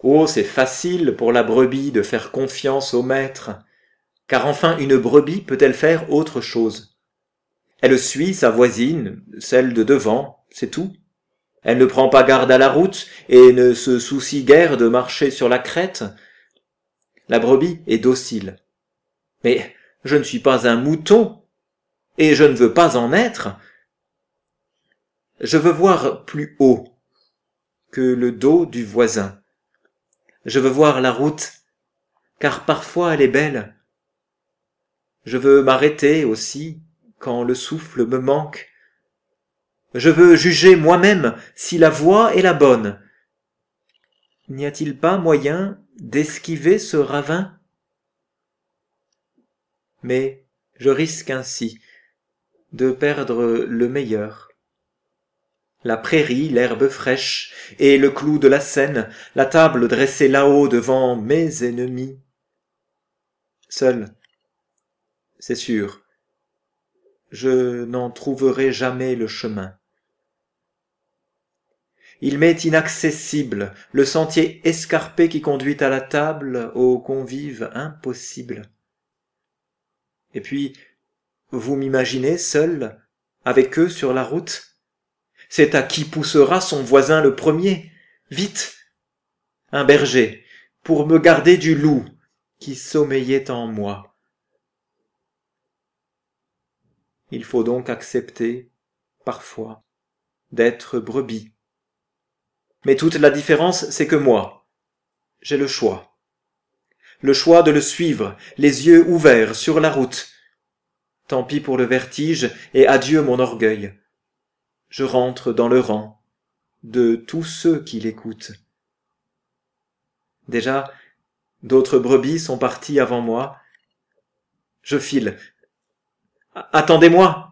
Oh, c'est facile pour la brebis de faire confiance au maître, car enfin une brebis peut-elle faire autre chose Elle suit sa voisine, celle de devant, c'est tout. Elle ne prend pas garde à la route et ne se soucie guère de marcher sur la crête. La brebis est docile. Mais je ne suis pas un mouton, et je ne veux pas en être. Je veux voir plus haut que le dos du voisin. Je veux voir la route, car parfois elle est belle. Je veux m'arrêter aussi quand le souffle me manque. Je veux juger moi-même si la voie est la bonne. N'y a-t-il pas moyen d'esquiver ce ravin? Mais je risque ainsi de perdre le meilleur. La prairie, l'herbe fraîche, et le clou de la Seine, la table dressée là-haut devant mes ennemis. Seul, c'est sûr, je n'en trouverai jamais le chemin. Il m'est inaccessible le sentier escarpé qui conduit à la table aux convives impossibles. Et puis, vous m'imaginez seul, avec eux sur la route? C'est à qui poussera son voisin le premier Vite Un berger, pour me garder du loup qui sommeillait en moi. Il faut donc accepter, parfois, d'être brebis. Mais toute la différence, c'est que moi, j'ai le choix. Le choix de le suivre, les yeux ouverts sur la route. Tant pis pour le vertige, et adieu mon orgueil. Je rentre dans le rang de tous ceux qui l'écoutent. Déjà, d'autres brebis sont partis avant moi. Je file, Attendez-moi